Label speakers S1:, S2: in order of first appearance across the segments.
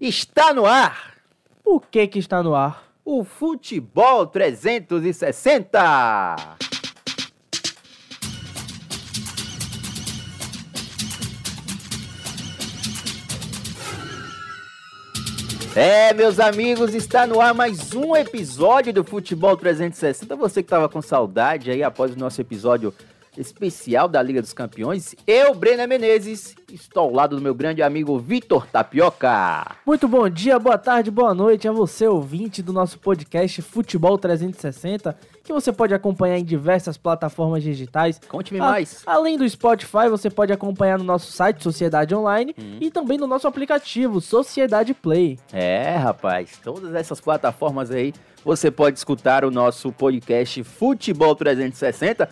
S1: Está no ar
S2: O que que está no ar?
S1: o Futebol 360. É, meus amigos, está no ar mais um episódio do Futebol 360. Você que estava com saudade aí após o nosso episódio especial da Liga dos Campeões, eu, Brena Menezes, estou ao lado do meu grande amigo Vitor Tapioca.
S2: Muito bom dia, boa tarde, boa noite a você, ouvinte do nosso podcast Futebol 360, que você pode acompanhar em diversas plataformas digitais.
S1: Conte-me mais.
S2: Além do Spotify, você pode acompanhar no nosso site Sociedade Online
S1: Hum.
S2: e também no nosso aplicativo Sociedade Play.
S1: É, rapaz, todas essas plataformas aí você pode escutar o nosso podcast Futebol 360,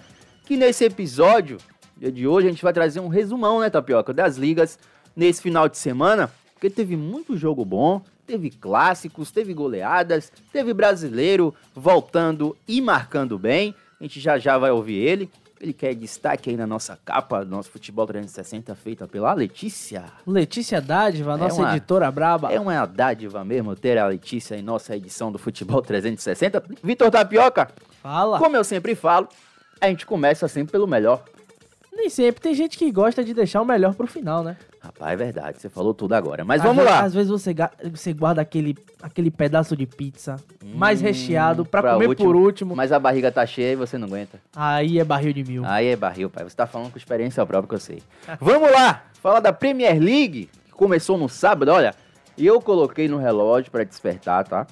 S1: que nesse episódio dia de hoje a gente vai trazer um resumão, né, Tapioca, das ligas nesse final de semana, porque teve muito jogo bom, teve clássicos, teve goleadas, teve brasileiro voltando e marcando bem. A gente já já vai ouvir ele. Ele quer destaque aí na nossa capa do nosso Futebol 360 feita pela Letícia.
S2: Letícia Dádiva,
S1: É
S2: nossa
S1: uma-
S2: editora braba.
S1: É uma dádiva mesmo ter a Letícia em nossa edição do Futebol 360. Vitor Tapioca,
S2: Fala.
S1: como eu sempre falo, a gente começa sempre pelo melhor.
S2: Nem sempre tem gente que gosta de deixar o melhor pro final, né?
S1: Rapaz, é verdade, você falou tudo agora. Mas
S2: Às
S1: vamos lá.
S2: Às vezes você, você guarda aquele, aquele pedaço de pizza mais
S1: Hum,
S2: recheado pra,
S1: pra
S2: comer
S1: último.
S2: por último.
S1: Mas a barriga tá cheia e você não aguenta.
S2: Aí é barril de mil.
S1: Aí é barril, pai. Você tá falando com experiência própria que eu sei. Vamos lá! Falar da Premier League, que começou no sábado. Olha, eu coloquei no relógio pra despertar, tá?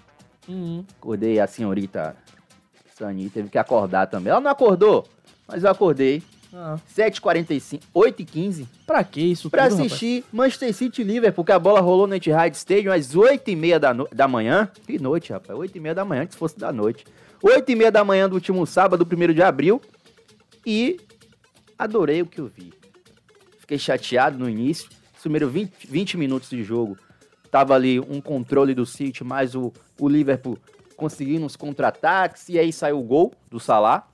S2: Uhum.
S1: Acordei a senhorita Sani, teve que acordar também. Ela não acordou, mas eu acordei.
S2: Ah,
S1: 7h45, 8h15,
S2: pra que isso
S1: pra
S2: tudo,
S1: assistir Manchester City Liverpool, porque a bola rolou no Etihad Stadium às 8h30 da, no- da manhã. Que noite, rapaz, 8h30 da manhã, antes fosse da noite. 8h30 da manhã do último sábado, 1 de abril, e adorei o que eu vi. Fiquei chateado no início, os primeiros 20, 20 minutos de jogo, tava ali um controle do City, mais o, o Liverpool conseguindo uns contra-ataques, e aí saiu o gol do Salah,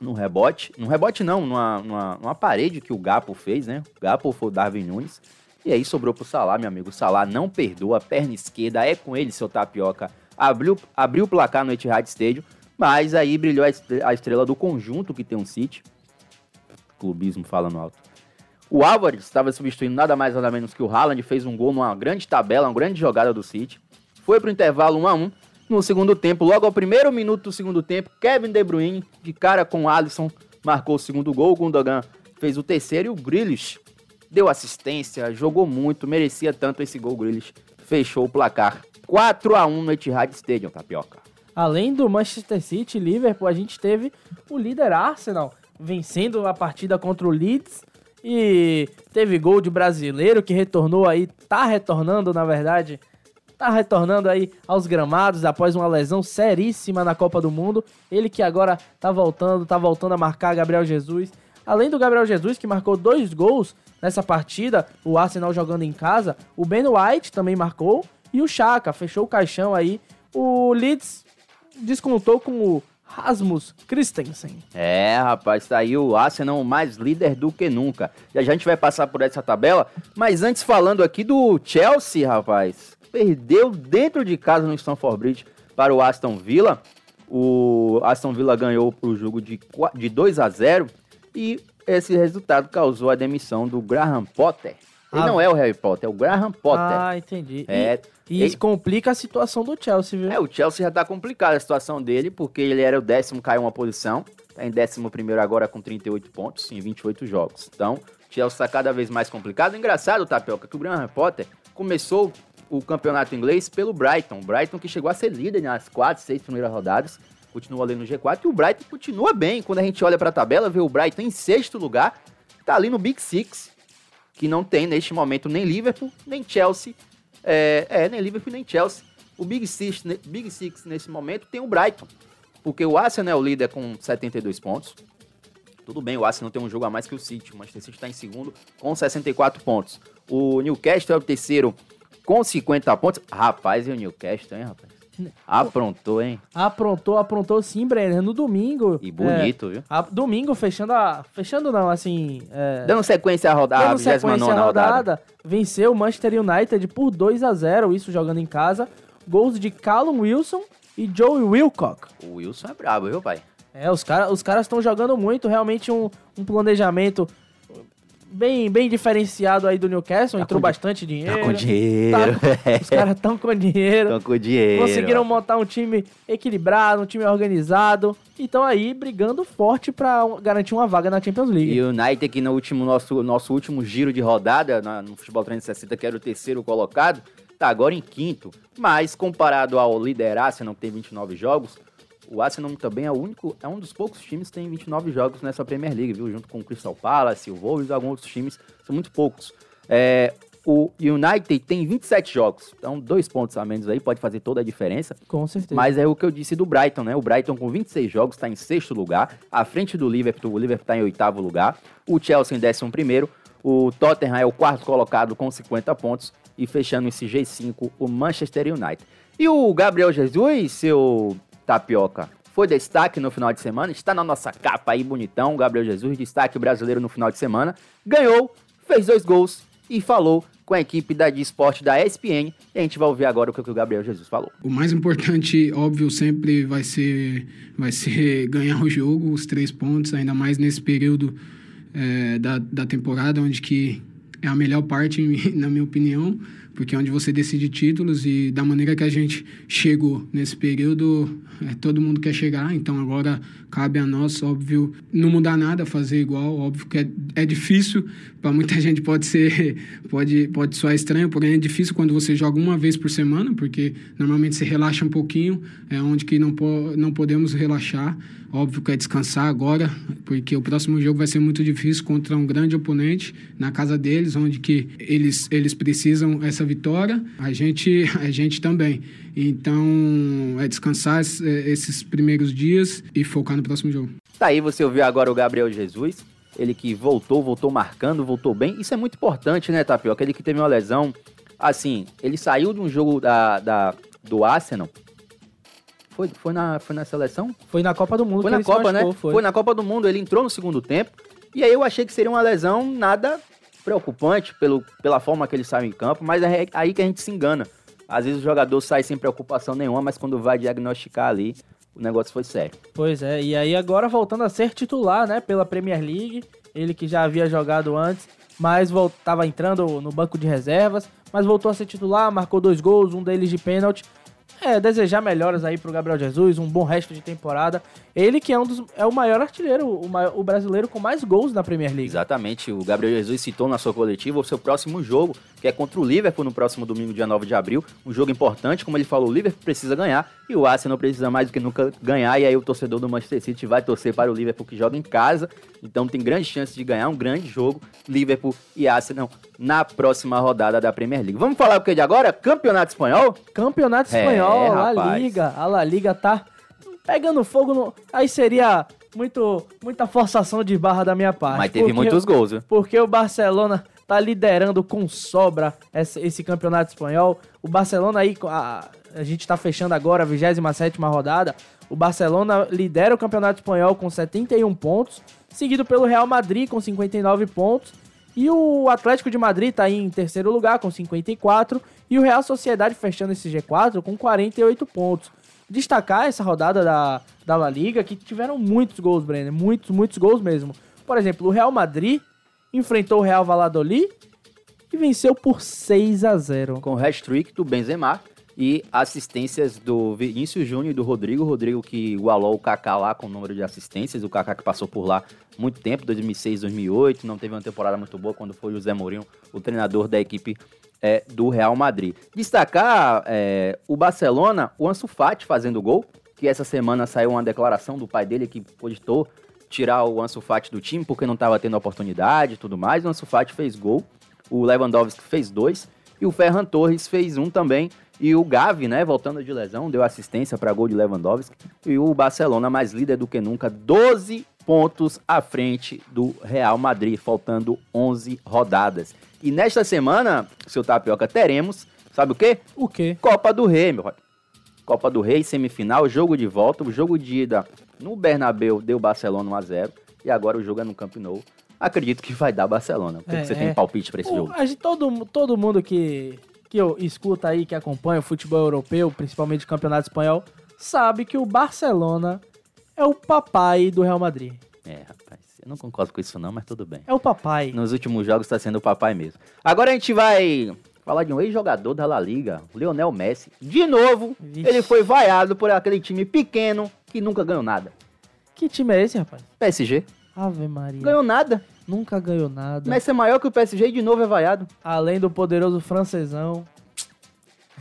S1: num rebote. Num rebote não, numa, numa, numa parede que o Gapo fez, né? O Gapo foi o Darwin Nunes. E aí sobrou pro Salah, meu amigo. O Salah não perdoa, perna esquerda, é com ele, seu tapioca. Abriu, abriu o placar no Etihad Stadium, mas aí brilhou a estrela do conjunto que tem um City. Clubismo falando alto. O Álvares estava substituindo nada mais nada menos que o Haaland, fez um gol numa grande tabela, uma grande jogada do City. Foi pro intervalo 1 a 1 no segundo tempo, logo ao primeiro minuto do segundo tempo, Kevin De Bruyne, de cara com Alisson, marcou o segundo gol, o Gundogan fez o terceiro e o Grealish deu assistência, jogou muito, merecia tanto esse gol, o Grealish fechou o placar 4 a 1 no Etihad Stadium, Tapioca.
S2: Além do Manchester City e Liverpool, a gente teve o líder Arsenal vencendo a partida contra o Leeds. E teve gol de brasileiro que retornou aí, tá retornando na verdade, tá retornando aí aos gramados após uma lesão seríssima na Copa do Mundo. Ele que agora tá voltando, tá voltando a marcar Gabriel Jesus. Além do Gabriel Jesus, que marcou dois gols nessa partida, o Arsenal jogando em casa, o Ben White também marcou e o Chaka fechou o caixão aí. O Leeds descontou com o Rasmus Christensen.
S1: É, rapaz, tá aí o Arsenal mais líder do que nunca. Já a gente vai passar por essa tabela, mas antes falando aqui do Chelsea, rapaz, perdeu dentro de casa no Stamford Bridge para o Aston Villa. O Aston Villa ganhou o jogo de, qua- de 2 a 0 e esse resultado causou a demissão do Graham Potter. Ele
S2: Ah.
S1: não é o Harry Potter, é o Graham Potter.
S2: Ah, entendi. E-
S1: É,
S2: E, isso complica a situação do Chelsea, viu?
S1: É, o Chelsea já tá complicada a situação dele, porque ele era o décimo, caiu uma posição. Tá em décimo primeiro agora com 38 pontos em 28 jogos. Então, o Chelsea tá cada vez mais complicado. Engraçado, Tapioca, que o Graham Potter começou o campeonato inglês pelo Brighton. Brighton que chegou a ser líder nas quatro, seis primeiras rodadas. Continua ali no G4 e o Brighton continua bem. Quando a gente olha pra tabela, vê o Brighton em sexto lugar. Tá ali no Big Six, que não tem neste momento nem Liverpool, nem Chelsea. É, é, nem Liverpool nem Chelsea. O Big Six, Big Six nesse momento tem o Brighton. Porque o Arsenal é o líder com 72 pontos. Tudo bem, o Arsenal tem um jogo a mais que o City. O Manchester City está em segundo com 64 pontos. O Newcastle é o terceiro com 50 pontos. Rapaz, e o Newcastle, hein, rapaz? Aprontou, hein?
S2: Aprontou, aprontou sim, Brenner. No domingo.
S1: E bonito, viu?
S2: é, a- domingo, fechando a. Fechando não, assim. É,
S1: Dando sequência à rodada,
S2: dando
S1: 29
S2: sequência à
S1: rodada.
S2: rodada, venceu o Manchester United por 2 a 0 isso jogando em casa. Gols de Callum Wilson e Joey Wilcock.
S1: O Wilson é brabo, viu, pai?
S2: É, os, cara, os caras estão jogando muito, realmente um, um planejamento bem, bem diferenciado aí do Newcastle,
S1: Tá
S2: entrou bastante dinheiro.
S1: Tá com dinheiro.
S2: Os caras estão com dinheiro.
S1: Estão com dinheiro.
S2: Conseguiram montar um time equilibrado, um time organizado. E estão aí brigando forte pra um- garantir uma vaga na Champions League.
S1: E o United, que no último, nosso, nosso último giro de rodada, na- no Futebol 360, que era o terceiro colocado, tá agora em quinto. Mas, comparado ao líder Arsenal, que tem 29 jogos, o Arsenal também é o único, é um dos poucos times que tem 29 jogos nessa Premier League, viu? Junto com o Crystal Palace, o Wolves e alguns outros times, são muito poucos. É, o United tem 27 jogos, então dois pontos a menos aí, pode fazer toda a diferença.
S2: Com certeza.
S1: Mas é o que eu disse do Brighton, né? O Brighton com 26 jogos está em sexto lugar, à frente do Liverpool, o Liverpool está em oitavo lugar, o Chelsea em décimo primeiro, o Tottenham é o quarto colocado com 50 pontos e fechando esse G5 o Manchester United. E o Gabriel Jesus, seu tapioca, foi destaque no final de semana, está na nossa capa aí bonitão, Gabriel Jesus, destaque brasileiro no final de semana, ganhou, fez dois gols e falou com a equipe da de esporte da ESPN. E a gente vai ouvir agora o que o Gabriel Jesus falou.
S3: O mais importante, óbvio, sempre vai ser, vai ser ganhar o jogo, os três pontos, ainda mais nesse período é, da, da temporada, onde que é a melhor parte, na minha opinião, porque é onde você decide títulos e da maneira que a gente chegou nesse período, é, todo mundo quer chegar, então agora cabe a nós, óbvio, não mudar nada, fazer igual, óbvio que é, é difícil, para muita gente pode ser, pode, pode soar estranho, porém é difícil quando você joga uma vez por semana, porque normalmente você relaxa um pouquinho, é onde que não, po não podemos relaxar, óbvio que é descansar agora, porque o próximo jogo vai ser muito difícil contra um grande oponente na casa deles, onde que eles, eles precisam essa vitória, a gente, a gente também. Então, é descansar es- é, esses primeiros dias e focar no próximo jogo.
S1: Tá aí, você ouviu agora o Gabriel Jesus. Ele que voltou, voltou marcando, voltou bem. Isso é muito importante, né, Tapioca? Ele que teve uma lesão. Assim, ele saiu de um jogo da, da- do Arsenal. Foi, foi, na, foi na seleção?
S2: Foi na Copa do Mundo
S1: Foi
S2: que
S1: na Copa, né?
S2: machucou,
S1: Foi. na Copa do Mundo. Ele entrou no segundo tempo. E aí eu achei que seria uma lesão nada preocupante pelo, pela forma que ele saiu em campo. Mas é aí que a gente se engana. Às vezes o jogador sai sem preocupação nenhuma, mas quando vai diagnosticar ali, o negócio foi sério.
S2: Pois é, e aí agora voltando a ser titular, né, pela Premier League, ele que já havia jogado antes, mas estava entrando no banco de reservas, mas voltou a ser titular, marcou dois gols, um deles de pênalti. É, desejar melhoras aí pro Gabriel Jesus, um bom resto de temporada. Ele que é um dos é o maior artilheiro, o, ma- o brasileiro com mais gols na Premier League.
S1: Exatamente, o Gabriel Jesus citou na sua coletiva o seu próximo jogo, que é contra o Liverpool no próximo domingo, dia 9 de abril. Um jogo importante, como ele falou, o Liverpool precisa ganhar e o Arsenal precisa mais do que nunca ganhar. E aí o torcedor do Manchester City vai torcer para o Liverpool que joga em casa. Então tem grande chance de ganhar um grande jogo, Liverpool e Arsenal, na próxima rodada da Premier League. Vamos falar o que de agora? Campeonato Espanhol?
S2: Campeonato
S1: É,
S2: Espanhol, La
S1: rapaz.
S2: Liga, a La Liga tá pegando fogo no... Aí seria muito, muita forçação de barra da minha parte.
S1: Mas teve muitos gols, viu?
S2: porque o Barcelona tá liderando com sobra esse, campeonato espanhol. O Barcelona aí, a, a gente tá fechando agora a 27 rodada. O Barcelona lidera o campeonato espanhol com 71 pontos, seguido pelo Real Madrid com 59 pontos. E o Atlético de Madrid tá aí em terceiro lugar com 54. E o Real Sociedade fechando esse G4 com 48 pontos. Destacar essa rodada da, da La Liga, que tiveram muitos gols, Brenner. Muitos, muitos gols mesmo. Por exemplo, o Real Madrid enfrentou o Real Valladolid e venceu por 6 a 0
S1: com hat-trick do Benzema e assistências do Vinícius Júnior e do Rodrigo. Rodrigo que igualou o Kaká lá com o número de assistências. O Kaká que passou por lá muito tempo, 2006, 2008. Não teve uma temporada muito boa quando foi o José Mourinho, o treinador da equipe é, do Real Madrid. Destacar é, o Barcelona, o Ansu Fati fazendo gol, que essa semana saiu uma declaração do pai dele que cogitou tirar o Ansu Fati do time porque não estava tendo oportunidade e tudo mais. O Ansu Fati fez gol, o Lewandowski fez dois e o Ferran Torres fez um também. E o Gavi, né, voltando de lesão, deu assistência para gol de Lewandowski. E o Barcelona, mais líder do que nunca, 12 pontos à frente do Real Madrid, faltando 11 rodadas. E nesta semana, seu Tapioca, teremos, sabe o quê?
S2: O quê?
S1: Copa do Rei, meu. Copa do Rei, semifinal, jogo de volta, o jogo de ida no Bernabéu deu Barcelona 1x0 e agora o jogo é no Camp Nou. Acredito que vai dar Barcelona. O que,
S2: É,
S1: que você
S2: é.
S1: tem palpite pra esse
S2: O-
S1: jogo?
S2: a gente, todo, todo mundo que, que eu escuta aí, que acompanha o futebol europeu, principalmente o campeonato espanhol, sabe que o Barcelona é o papai do Real Madrid.
S1: É, rapaz, eu não concordo com isso não, mas tudo bem.
S2: É o papai.
S1: Nos últimos jogos tá sendo o papai mesmo. Agora a gente vai falar de um ex-jogador da La Liga, o Lionel Messi. De novo,
S2: Vixe.
S1: ele foi vaiado por aquele time pequeno que nunca ganhou nada.
S2: Que time é esse, rapaz?
S1: PSG.
S2: Ave Maria.
S1: Ganhou nada.
S2: Nunca ganhou nada.
S1: Messi é maior que o PSG e de novo é vaiado.
S2: Além do poderoso francesão.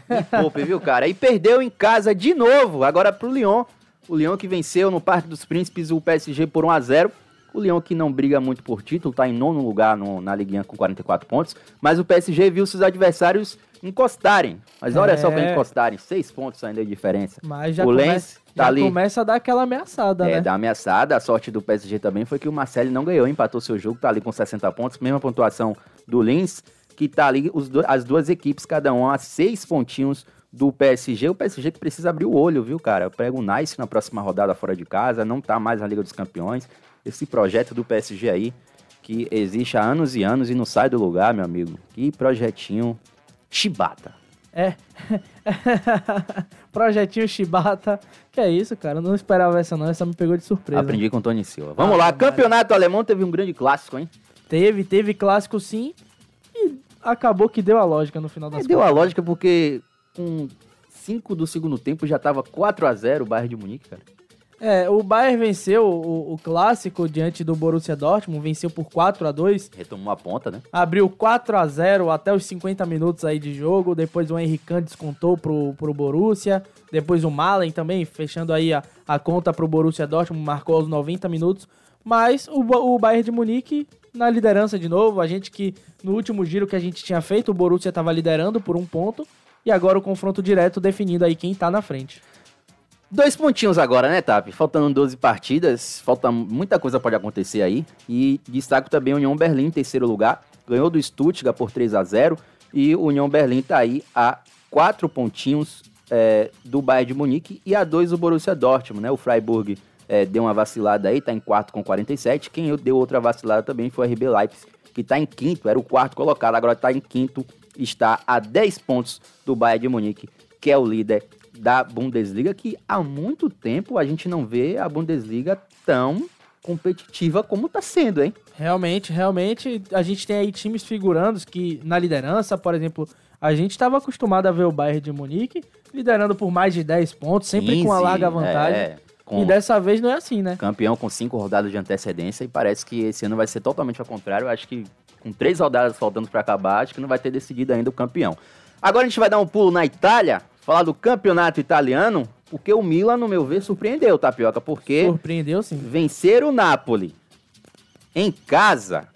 S1: Me poupe, viu, cara? E perdeu em casa de novo, agora pro Lyon. O Lyon que venceu no Parque dos Príncipes o PSG por 1 a 0 O Lyon que não briga muito por título, tá em nono lugar no- na liguinha com 44 pontos. Mas o PSG viu seus adversários encostarem. Mas olha só pra
S2: É.
S1: encostarem, seis pontos ainda de diferença.
S2: Mas já,
S1: O
S2: começa,
S1: Lens tá
S2: já
S1: ali.
S2: começa a dar aquela ameaçada,
S1: É,
S2: né?
S1: da ameaçada. A sorte do PSG também foi que o Marcelo não ganhou, empatou seu jogo, tá ali com 60 pontos, mesma pontuação do Lens, que tá ali do- as duas equipes, cada um a seis pontinhos do PSG. O PSG que precisa abrir o olho, viu, cara? Pega o Nice na próxima rodada fora de casa, não tá mais na Liga dos Campeões. Esse projeto do PSG aí, que existe há anos e anos e não sai do lugar, meu amigo. Que projetinho chibata.
S2: É. Projetinho Shibata. Que é isso, cara? Eu não esperava essa não. Essa me pegou de surpresa.
S1: Aprendi com o Tony Silva. Vamos
S2: Ah,
S1: lá, campeonato alemão teve um grande clássico, hein?
S2: Teve, teve clássico sim. E acabou que deu a lógica no final das
S1: É, deu a
S2: contas.
S1: lógica porque com 5 do segundo tempo já tava 4 a 0 o Bayern de Munique, cara.
S2: É, o Bayern venceu o, o clássico diante do Borussia Dortmund, venceu por 4 a 2
S1: Retomou a ponta, né?
S2: abriu 4 a 0 até os 50 minutos aí de jogo, depois o Henrique Kahn descontou pro, pro Borussia, depois o Malen também, fechando aí a, a conta pro Borussia Dortmund, marcou aos 90 minutos, mas o, o Bayern de Munique na liderança de novo, a gente que no último giro que a gente tinha feito, o Borussia estava liderando por um ponto, e agora o confronto direto definindo aí quem tá na frente.
S1: Dois pontinhos agora, né, Tap? Faltando 12 partidas, falta muita coisa pode acontecer aí. E destaco também a União Berlim, em terceiro lugar. Ganhou do Stuttgart por 3 a 0 E o União Berlim tá aí a quatro pontinhos é, do Bayern de Munique e a dois do Borussia Dortmund, né? O Freiburg é, deu uma vacilada aí, tá em quarto com 47. Quem deu outra vacilada também foi o RB Leipzig, que tá em quinto, era o quarto colocado, agora tá em quinto, está a 10 pontos do Bayern de Munique, que é o líder da Bundesliga, que há muito tempo a gente não vê a Bundesliga tão competitiva como tá sendo, hein?
S2: Realmente, realmente, a gente tem aí times figurandos que na liderança, por exemplo, a gente estava acostumado a ver o Bayern de Munique liderando por mais de 10 pontos, sempre com uma
S1: 15,
S2: larga vantagem.
S1: é, com
S2: E dessa vez não é assim, né?
S1: campeão com cinco rodadas de antecedência e parece que esse ano vai ser totalmente ao contrário. Eu acho que com três rodadas faltando para acabar, acho que não vai ter decidido ainda o campeão. Agora a gente vai dar um pulo na Itália, falar do campeonato italiano, porque o Milan, no meu ver, surpreendeu, Tapioca, porque
S2: Surpreendeu sim.
S1: vencer o Napoli em casa,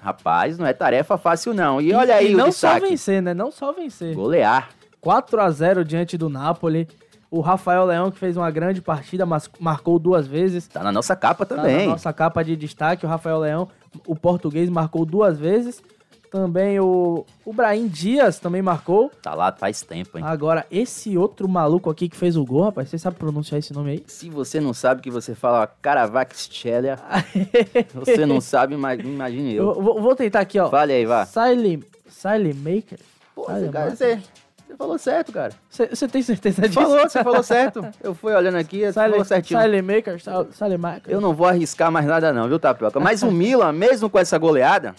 S1: rapaz, não é tarefa fácil não. E olha aí
S2: e
S1: o
S2: não só
S1: destaque.
S2: vencer, né? Não só vencer.
S1: Golear.
S2: 4 a 0 diante do Napoli. O Rafael Leão, que fez uma grande partida, mas marcou duas vezes.
S1: Tá na nossa capa
S2: Tá
S1: também.
S2: na nossa capa de destaque, o Rafael Leão, o português, marcou duas vezes. Também o, o Brahim Dias também marcou.
S1: Tá lá faz tempo, hein?
S2: Agora, esse outro maluco aqui que fez o gol, rapaz, você sabe pronunciar esse nome aí?
S1: Se você não sabe que você fala Caravaxchelia, você não sabe, mas imagine eu.
S2: Eu vou, vou tentar aqui, ó.
S1: Fale aí, vá.
S2: Siley, Siley Maker.
S1: Pô, cara, você, você falou certo, cara.
S2: Você tem certeza disso?
S1: Falou, você falou certo. Eu fui olhando aqui, você falou certinho.
S2: Siley Maker, Sil- Siley Maker.
S1: Eu não vou arriscar mais nada não, viu, Tapioca? Mas o Milan, mesmo com essa goleada,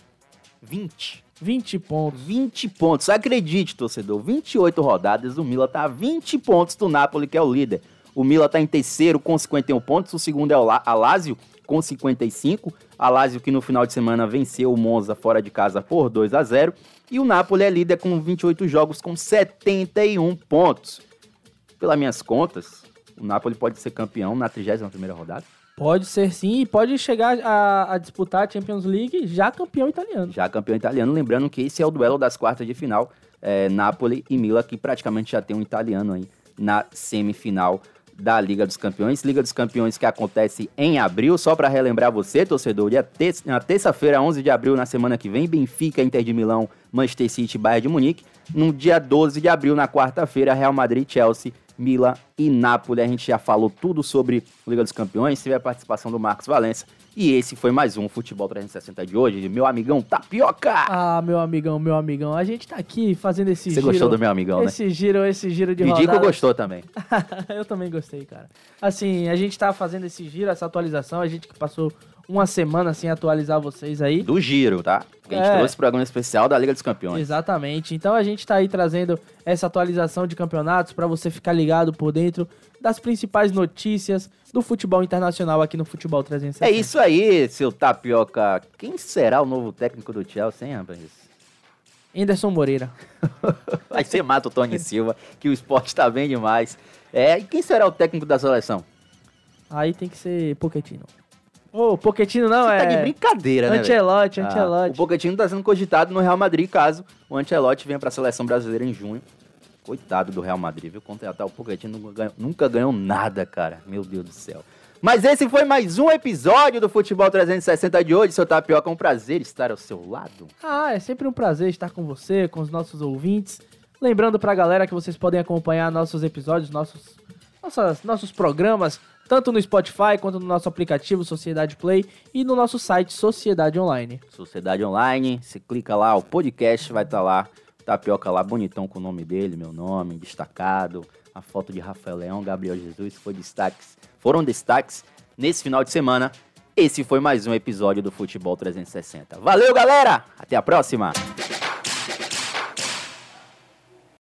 S1: 20.
S2: 20 pontos.
S1: 20 pontos. Acredite, torcedor. 28 rodadas, o Milan tá a 20 pontos do Napoli, que é o líder. O Milan tá em terceiro com 51 pontos, o segundo é o La- a Lazio com 55. A Lazio que no final de semana venceu o Monza fora de casa por 2 a 0 e o Napoli é líder com 28 jogos com 71 pontos. Pelas minhas contas, o Napoli pode ser campeão na 31ª rodada.
S2: Pode ser sim, e pode chegar a, a disputar a Champions League já campeão italiano.
S1: já campeão italiano. Lembrando que esse é o duelo das quartas de final, é, Napoli e Milan, que praticamente já tem um italiano aí na semifinal da Liga dos Campeões. Liga dos Campeões que acontece em abril, só para relembrar você, torcedor, dia na terça-feira, 11 de abril, na semana que vem, Benfica, Inter de Milão, Manchester City, Bayern de Munique. No dia 12 de abril, na quarta-feira, Real Madrid, Chelsea Milan e Nápoles. A gente já falou tudo sobre Liga dos Campeões, teve a participação do Marcos Valença. E esse foi mais um Futebol 360 de hoje, meu amigão Tapioca!
S2: Ah, meu amigão, meu amigão. A gente tá aqui fazendo esse
S1: Você
S2: giro.
S1: gostou do meu amigão, né?
S2: Esse giro, esse giro de
S1: Vidico
S2: rodada.
S1: gostou também.
S2: eu também gostei, cara. Assim, a gente tá fazendo esse giro, essa atualização. A gente que passou uma semana sem atualizar vocês aí.
S1: Do giro, tá? A gente
S2: É.
S1: trouxe programa especial da Liga dos Campeões.
S2: Exatamente. Então a gente tá aí trazendo essa atualização de campeonatos pra você ficar ligado por dentro das principais notícias do futebol internacional aqui no Futebol 360.
S1: É isso aí, seu Tapioca. Quem será o novo técnico do Chelsea, hein, rapaz?
S2: Anderson Moreira.
S1: Aí você mata o Tony Silva, que o esporte tá bem demais. É, e quem será o técnico da seleção?
S2: Aí tem que ser Pochettino. Ô, Pochettino não,
S1: Você
S2: é...
S1: tá de brincadeira, né?
S2: Ancelotti,
S1: Ah,
S2: Ancelotti.
S1: o Pochettino tá sendo cogitado no Real Madrid, caso o Ancelotti venha pra seleção brasileira em junho. Coitado do Real Madrid, viu? Contratar o Pochettino nunca ganhou, nunca ganhou nada, cara. Meu Deus do céu. Mas esse foi mais um episódio do Futebol 360 de hoje. Seu Tapioca, é um prazer estar ao seu lado.
S2: Ah, é sempre um prazer estar com você, com os nossos ouvintes. Lembrando pra galera que vocês podem acompanhar nossos episódios, nossos, nossas, nossos programas, tanto no Spotify quanto no nosso aplicativo Sociedade Play e no nosso site Sociedade Online.
S1: Sociedade Online, você clica lá, o podcast vai estar lá. Tapioca lá, bonitão com o nome dele, meu nome, destacado. A foto de Rafael Leão, Gabriel Jesus foi destaques, foram destaques nesse final de semana. Esse foi mais um episódio do Futebol 360. Valeu, galera! Até a próxima!